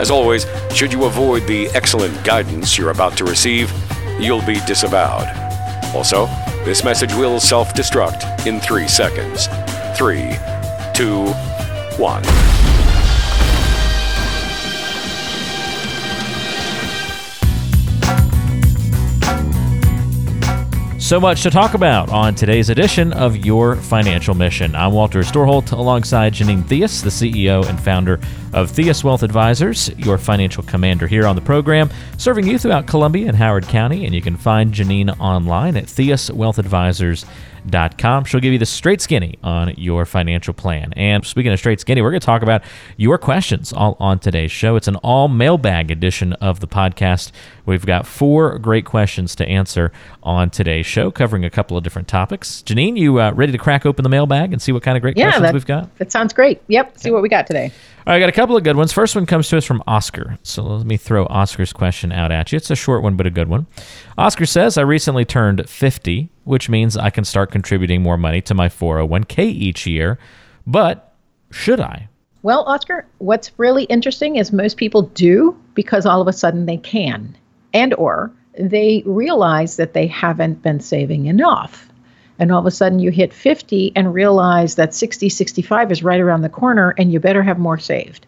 As always, should you avoid the excellent guidance you're about to receive, you'll be disavowed. Also, this message will self destruct in three seconds. Three, two, one. So much to talk about on today's edition of Your Financial Mission. I'm Walter Storholt alongside Janine Theus, the CEO and founder of Theus Wealth Advisors, your financial commander here on the program, serving you throughout Columbia and Howard County. And you can find Janine online at theuswealthadvisors.com com. She'll give you the straight skinny on your financial plan. And speaking of straight skinny, we're going to talk about your questions all on today's show. It's an all mailbag edition of the podcast. We've got four great questions to answer on today's show, covering a couple of different topics. Janine, you uh, ready to crack open the mailbag and see what kind of great yeah, questions that, we've got? That sounds great. Yep. See what we got today. All right, I got a couple of good ones. First one comes to us from Oscar. So let me throw Oscar's question out at you. It's a short one, but a good one. Oscar says, I recently turned 50, which means I can start contributing more money to my 401k each year. But should I? Well, Oscar, what's really interesting is most people do because all of a sudden they can and or they realize that they haven't been saving enough. And all of a sudden you hit 50 and realize that 60 65 is right around the corner and you better have more saved.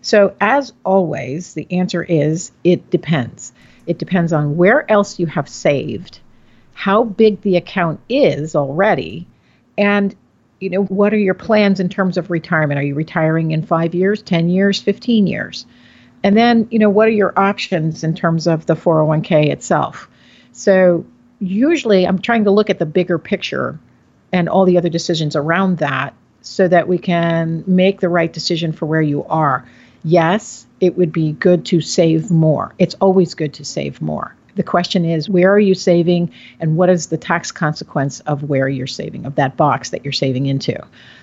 So as always the answer is it depends. It depends on where else you have saved how big the account is already and you know what are your plans in terms of retirement? Are you retiring in 5 years 10 years 15 years and then you know what are your options in terms of the 401k itself so usually I'm trying to look at the bigger picture and all the other decisions around that so that we can make the right decision for where you are. Yes, it would be good to save more. It's always good to save more. The question is, where are you saving and what is the tax consequence of where you're saving, of that box that you're saving into?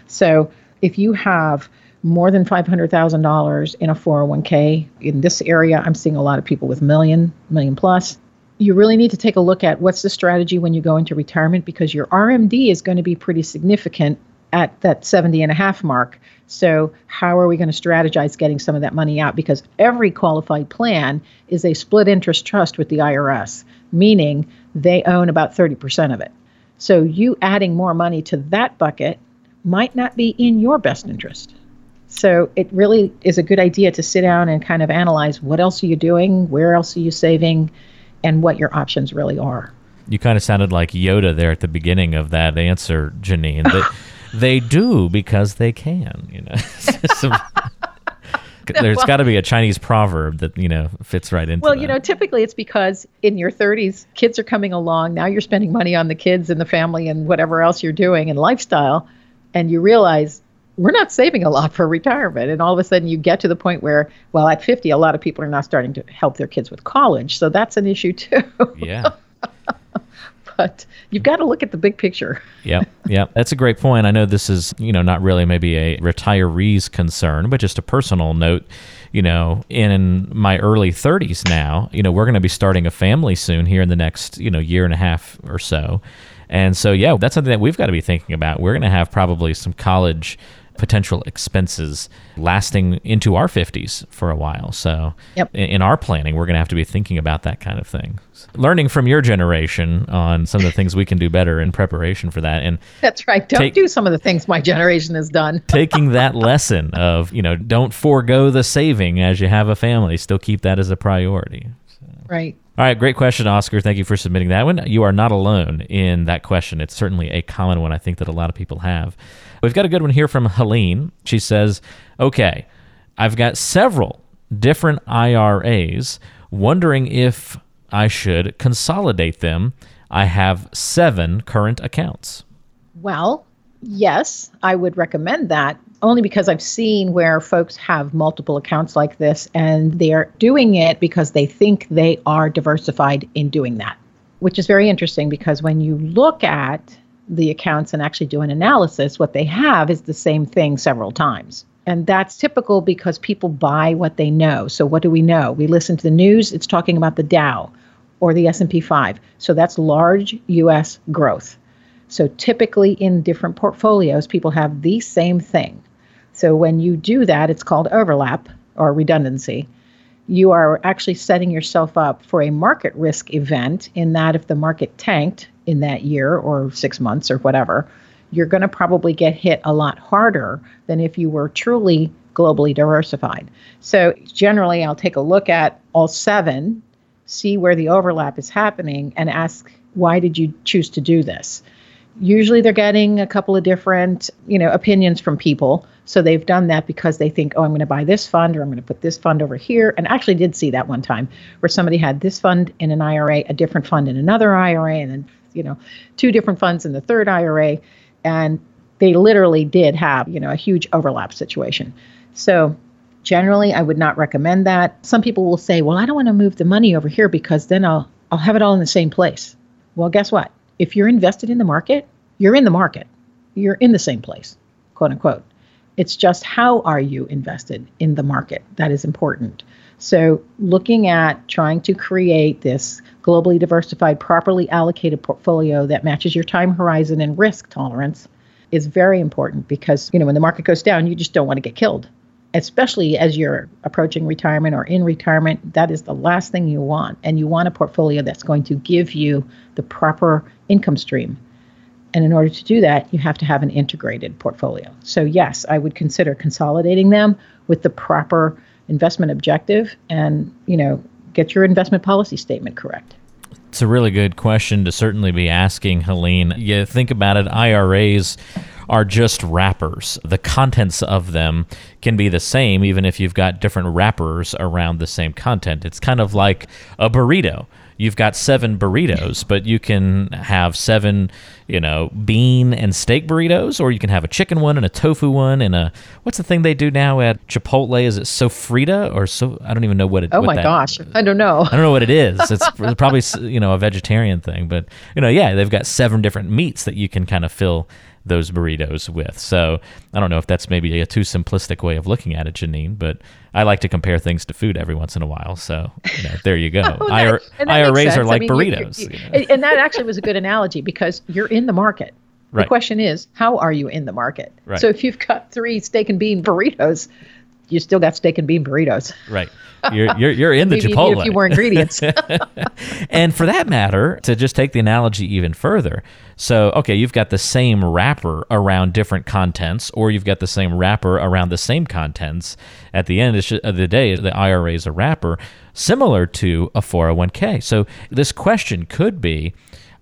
So if you have more than $500,000 in a 401k, in this area, I'm seeing a lot of people with million, million plus you really need to take a look at what's the strategy when you go into retirement because your RMD is going to be pretty significant at that 70 and a half mark. So, how are we going to strategize getting some of that money out? Because every qualified plan is a split interest trust with the IRS, meaning they own about 30% of it. So, you adding more money to that bucket might not be in your best interest. So, it really is a good idea to sit down and kind of analyze what else are you doing? Where else are you saving? and what your options really are. You kind of sounded like Yoda there at the beginning of that answer, Janine. They, they do because they can, you know. Some, there's well, got to be a Chinese proverb that you know fits right into. Well, that. you know, typically it's because in your 30s, kids are coming along. Now you're spending money on the kids and the family and whatever else you're doing and lifestyle, and you realize we're not saving a lot for retirement. And all of a sudden, you get to the point where, well, at 50, a lot of people are now starting to help their kids with college. So that's an issue too. Yeah. but you've got to look at the big picture. yeah, yeah, that's a great point. I know this is, you know, not really maybe a retiree's concern, but just a personal note. You know, in my early 30s now, you know, we're going to be starting a family soon here in the next, you know, year and a half or so. And so, yeah, that's something that we've got to be thinking about. We're going to have probably some college potential expenses lasting into our 50s for a while. So, yep. in, our planning, we're going to have to be thinking about that kind of thing. Learning from your generation on some of the things we can do better in preparation for that. And that's right. Don't take, do some of the things my generation has done. taking that lesson of, you know, don't forego the saving as you have a family, still keep that as a priority. So. Right. All right, great question, Oscar. Thank you for submitting that one. You are not alone in that question. It's certainly a common one I think that a lot of people have. We've got a good one here from Helene. She says, Okay, I've got several different IRAs, wondering if I should consolidate them. I have seven current accounts. Well, yes, I would recommend that only because I've seen where folks have multiple accounts like this and they're doing it because they think they are diversified in doing that, which is very interesting because when you look at the accounts and actually do an analysis, what they have is the same thing several times. And that's typical because people buy what they know. So what do we know? We listen to the news, it's talking about the Dow or the S&P 5. So that's large US growth. So typically in different portfolios people have the same thing. So when you do that, it's called overlap or redundancy. You are actually setting yourself up for a market risk event in that if the market tanked in that year or 6 months or whatever, you're going to probably get hit a lot harder than if you were truly globally diversified. So generally I'll take a look at all 7 see where the overlap is happening and ask why did you choose to do this? Usually they're getting a couple of different you know opinions from people. So they've done that because they think oh i'm going to buy this fund or i'm going to put this fund over here. And I actually did see that one time where somebody had this fund in an ira a different fund in another ira and then you know two different funds in the third ira and they literally did have you know a huge overlap situation so Generally, I would not recommend that. Some people will say, "Well, I don't want to move the money over here because then I'll I'll have it all in the same place." Well, guess what? If you're invested in the market, you're in the market. You're in the same place, quote unquote. It's just how are you invested in the market that is important. So, looking at trying to create this globally diversified, properly allocated portfolio that matches your time horizon and risk tolerance is very important because, you know, when the market goes down, you just don't want to get killed especially as you're approaching retirement or in retirement, that is the last thing you want. And you want a portfolio that's going to give you the proper income stream. And in order to do that, you have to have an integrated portfolio. So, yes, I would consider consolidating them with the proper investment objective and, you know, get your investment policy statement correct. It's a really good question to certainly be asking, Helene. You think about it, IRAs are just wrappers. The contents of them can be the same even if you've got different wrappers around the same content. It's kind of like a burrito. You've got seven burritos, but you can have seven, you know, bean and steak burritos, or you can have a chicken one and a tofu one and a what's the thing they do now at Chipotle? Is it sofrita or so? I don't even know what it. Oh what my that, gosh, I don't know. I don't know what it is. It's probably you know a vegetarian thing, but you know, yeah, they've got seven different meats that you can kind of fill those burritos with. So I don't know if that's maybe a too simplistic way of looking at it, Janine, but I like to compare things to food every once in a while. So you know, there you go. well, oh, that, IRAs er, are like I mean, burritos. You, you, you and that actually was a good analogy because you're in the market. Right. The question is, how are you in the market? Right. So if you've got three steak and bean burritos, you still got steak and bean burritos. Right. You're you're, you're in the Chipotle. a few more ingredients. and for that matter, to just take the analogy even further, so okay, you've got the same wrapper around different contents, or you've got the same wrapper around the same contents. At the end of the day, the IRA is a wrapper similar to a 401k. So this question could be,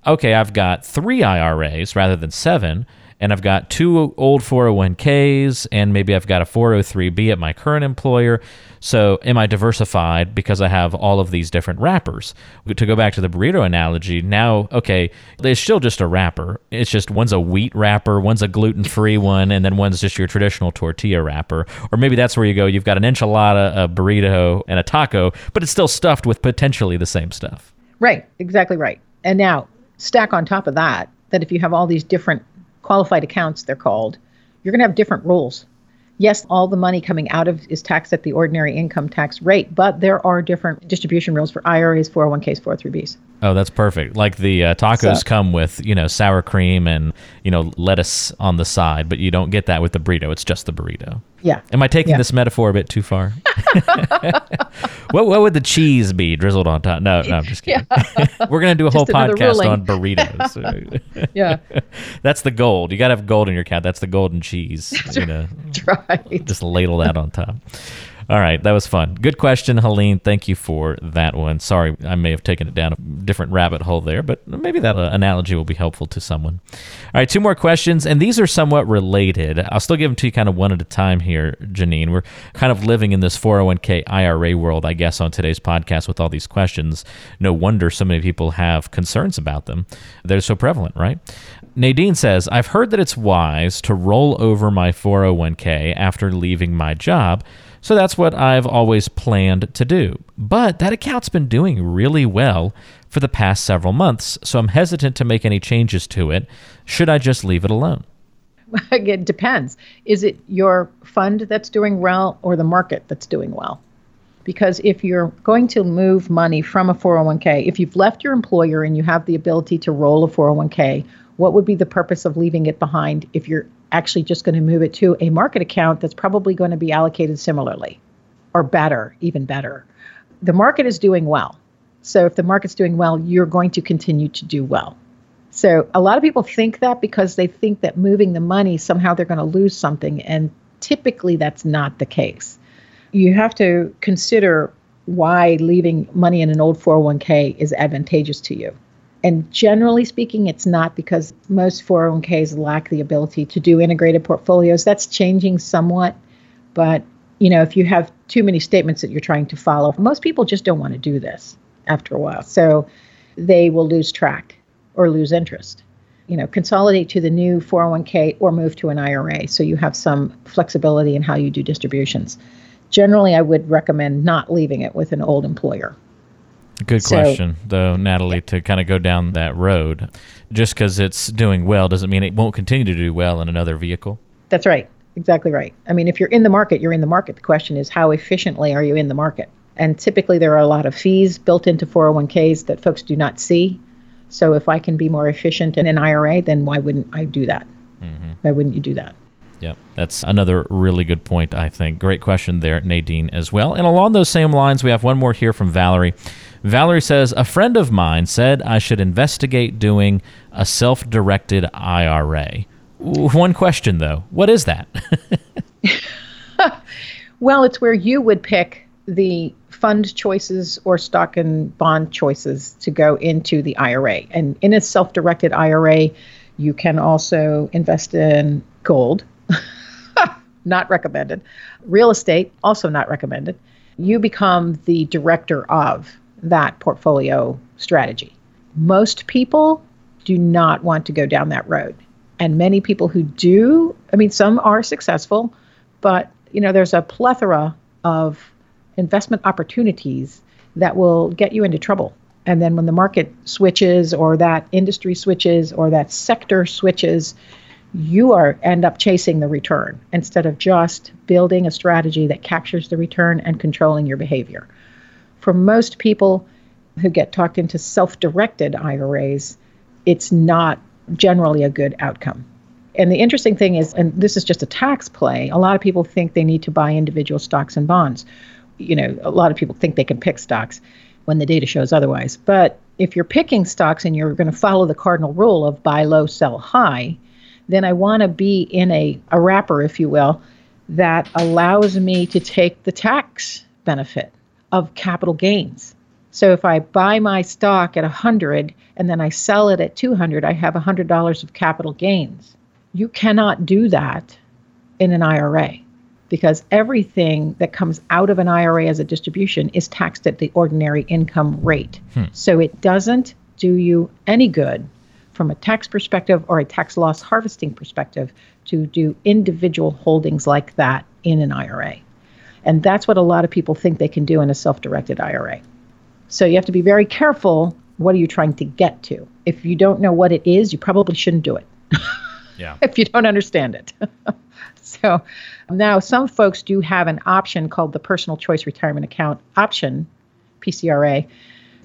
okay, I've got three IRAs rather than seven and I've got two old 401ks, and maybe I've got a 403b at my current employer. So, am I diversified because I have all of these different wrappers? To go back to the burrito analogy, now, okay, it's still just a wrapper. It's just one's a wheat wrapper, one's a gluten free one, and then one's just your traditional tortilla wrapper. Or maybe that's where you go. You've got an enchilada, a burrito, and a taco, but it's still stuffed with potentially the same stuff. Right, exactly right. And now, stack on top of that, that if you have all these different qualified accounts, they're called, you're going to have different rules. Yes, all the money coming out of is taxed at the ordinary income tax rate, but there are different distribution rules for IRAs, 401ks, 403bs. Oh, that's perfect. Like the uh, tacos so, come with, you know, sour cream and, you know, lettuce on the side, but you don't get that with the burrito. It's just the burrito. Yeah. Am I taking yeah. this metaphor a bit too far? what what would the cheese be drizzled on top? No, no, I'm just kidding. Yeah. We're gonna do a whole podcast ruling. on burritos. yeah. That's the gold. You gotta have gold in your account. That's the golden cheese. You know. Right. Just ladle that on top. All right, that was fun. Good question, Helene. Thank you for that one. Sorry, I may have taken it down a different rabbit hole there, but maybe that uh, analogy will be helpful to someone. All right, two more questions, and these are somewhat related. I'll still give them to you kind of one at a time here, Janine. We're kind of living in this 401k IRA world, I guess, on today's podcast with all these questions. No wonder so many people have concerns about them. They're so prevalent, right? Nadine says, I've heard that it's wise to roll over my 401k after leaving my job so that's what I've always planned to do. But that account's been doing really well for the past several months, so I'm hesitant to make any changes to it. Should I just leave it alone? it depends. Is it your fund that's doing well or the market that's doing well? Because if you're going to move money from a 401k, if you've left your employer and you have the ability to roll a 401k, what would be the purpose of leaving it behind if you're actually just going to move it to a market account that's probably going to be allocated similarly or better, even better. The market is doing well. So if the market's doing well, you're going to continue to do well. So a lot of people think that because they think that moving the money somehow they're going to lose something and typically that's not the case. You have to consider why leaving money in an old 401k is advantageous to you. And generally speaking, it's not because most 401ks lack the ability to do integrated portfolios. That's changing somewhat. But, you know, if you have too many statements that you're trying to follow, most people just don't want to do this after a while. So they will lose track or lose interest. You know, consolidate to the new 401k or move to an IRA so you have some flexibility in how you do distributions. Generally, I would recommend not leaving it with an old employer. Good so, question, though, Natalie, to kind of go down that road. Just because it's doing well doesn't mean it won't continue to do well in another vehicle. That's right. Exactly right. I mean, if you're in the market, you're in the market. The question is, how efficiently are you in the market? And typically, there are a lot of fees built into 401ks that folks do not see. So, if I can be more efficient in an IRA, then why wouldn't I do that? Mm-hmm. Why wouldn't you do that? Yeah, that's another really good point, I think. Great question there, Nadine, as well. And along those same lines, we have one more here from Valerie. Valerie says, A friend of mine said I should investigate doing a self directed IRA. One question, though what is that? well, it's where you would pick the fund choices or stock and bond choices to go into the IRA. And in a self directed IRA, you can also invest in gold, not recommended, real estate, also not recommended. You become the director of that portfolio strategy. Most people do not want to go down that road. And many people who do, I mean, some are successful, but you know, there's a plethora of investment opportunities that will get you into trouble. And then when the market switches or that industry switches or that sector switches, you are end up chasing the return instead of just building a strategy that captures the return and controlling your behavior for most people who get talked into self directed IRAs, it's not generally a good outcome. And the interesting thing is, and this is just a tax play, a lot of people think they need to buy individual stocks and bonds. You know, a lot of people think they can pick stocks when the data shows otherwise. But if you're picking stocks and you're going to follow the cardinal rule of buy low, sell high, then I want to be in a, a wrapper, if you will, that allows me to take the tax benefit of capital gains. So if I buy my stock at 100 and then I sell it at 200, I have $100 of capital gains. You cannot do that in an IRA because everything that comes out of an IRA as a distribution is taxed at the ordinary income rate. Hmm. So it doesn't do you any good from a tax perspective or a tax loss harvesting perspective to do individual holdings like that in an IRA. And that's what a lot of people think they can do in a self directed IRA. So you have to be very careful. What are you trying to get to? If you don't know what it is, you probably shouldn't do it. yeah. If you don't understand it. so now some folks do have an option called the Personal Choice Retirement Account option, PCRA.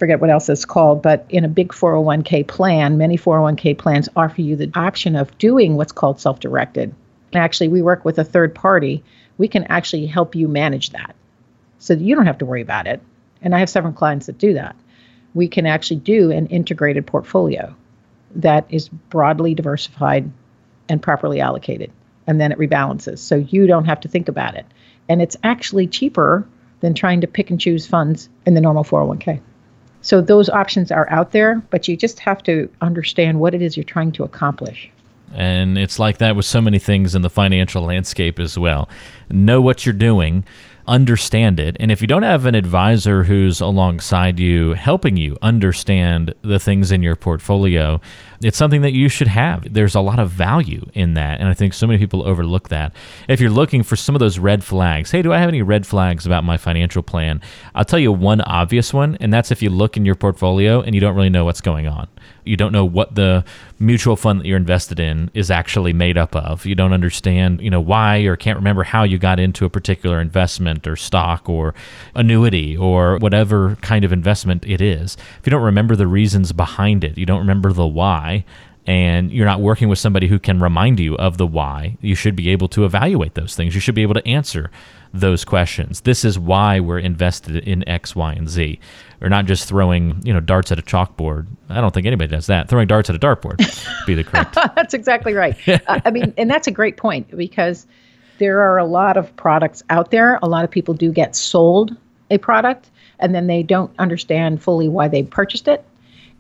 Forget what else it's called, but in a big 401k plan, many 401k plans offer you the option of doing what's called self directed. Actually, we work with a third party we can actually help you manage that so that you don't have to worry about it. And I have several clients that do that. We can actually do an integrated portfolio that is broadly diversified and properly allocated. And then it rebalances. So you don't have to think about it. And it's actually cheaper than trying to pick and choose funds in the normal 401k. So those options are out there, but you just have to understand what it is you're trying to accomplish. And it's like that with so many things in the financial landscape as well. Know what you're doing understand it. And if you don't have an advisor who's alongside you helping you understand the things in your portfolio, it's something that you should have. There's a lot of value in that. And I think so many people overlook that. If you're looking for some of those red flags, hey, do I have any red flags about my financial plan? I'll tell you one obvious one, and that's if you look in your portfolio and you don't really know what's going on. You don't know what the mutual fund that you're invested in is actually made up of. You don't understand, you know, why or can't remember how you got into a particular investment or stock or annuity or whatever kind of investment it is. If you don't remember the reasons behind it, you don't remember the why, and you're not working with somebody who can remind you of the why, you should be able to evaluate those things. You should be able to answer those questions. This is why we're invested in X, Y, and Z. Or not just throwing, you know, darts at a chalkboard. I don't think anybody does that. Throwing darts at a dartboard be the correct. that's exactly right. uh, I mean, and that's a great point because there are a lot of products out there. A lot of people do get sold a product and then they don't understand fully why they purchased it.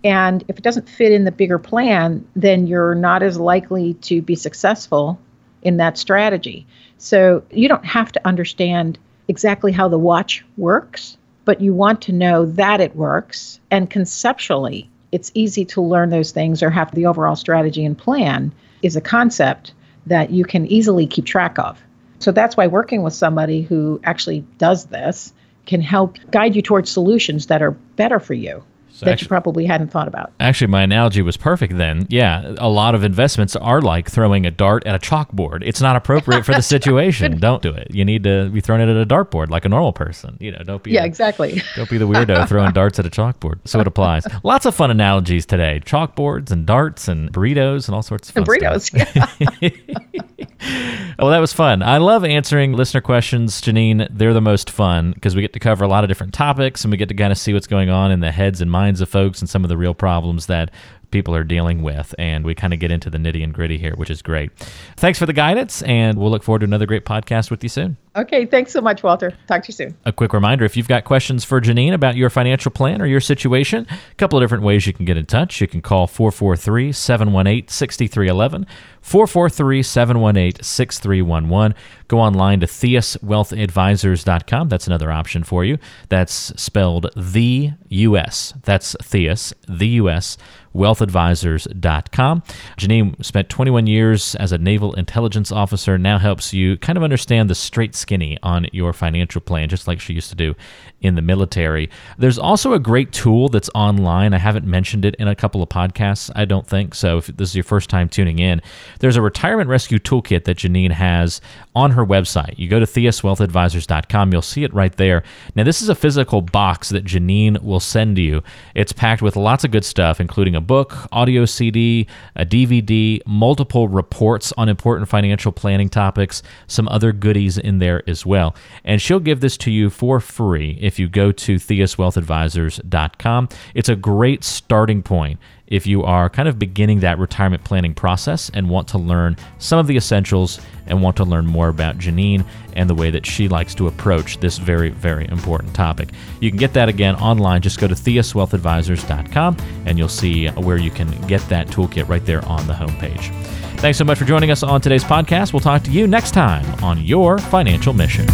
And if it doesn't fit in the bigger plan, then you're not as likely to be successful in that strategy. So you don't have to understand exactly how the watch works, but you want to know that it works. And conceptually, it's easy to learn those things or have the overall strategy and plan is a concept that you can easily keep track of. So that's why working with somebody who actually does this can help guide you towards solutions that are better for you. So that actually, you probably hadn't thought about. Actually, my analogy was perfect then. Yeah, a lot of investments are like throwing a dart at a chalkboard. It's not appropriate for the situation. don't do it. You need to be throwing it at a dartboard like a normal person. You know, don't be Yeah, a, exactly. Don't be the weirdo throwing darts at a chalkboard. So it applies. Lots of fun analogies today. Chalkboards and darts and burritos and all sorts of fun burritos. Yeah. well, that was fun. I love answering listener questions, Janine. They're the most fun because we get to cover a lot of different topics and we get to kind of see what's going on in the heads and minds minds of folks and some of the real problems that people are dealing with. And we kind of get into the nitty and gritty here, which is great. Thanks for the guidance, and we'll look forward to another great podcast with you soon. Okay. Thanks so much, Walter. Talk to you soon. A quick reminder if you've got questions for Janine about your financial plan or your situation, a couple of different ways you can get in touch. You can call 443 718 6311. 443 718 6311. Go online to theuswealthadvisors.com. That's another option for you. That's spelled the US. That's Theus, the US wealthadvisors.com. Janine spent 21 years as a naval intelligence officer, now helps you kind of understand the straight skinny on your financial plan, just like she used to do in the military. There's also a great tool that's online. I haven't mentioned it in a couple of podcasts, I don't think. So if this is your first time tuning in, there's a retirement rescue toolkit that Janine has on her website. You go to theuswealthadvisors.com, you'll see it right there. Now, this is a physical box that Janine will send you. It's packed with lots of good stuff, including a book, audio CD, a DVD, multiple reports on important financial planning topics, some other goodies in there as well. And she'll give this to you for free if you go to theuswealthadvisors.com. It's a great starting point if you are kind of beginning that retirement planning process and want to learn some of the essentials and want to learn more about Janine and the way that she likes to approach this very, very important topic. You can get that again online. Just go to theuswealthadvisors.com and you'll see where you can get that toolkit right there on the homepage. Thanks so much for joining us on today's podcast. We'll talk to you next time on Your Financial Mission.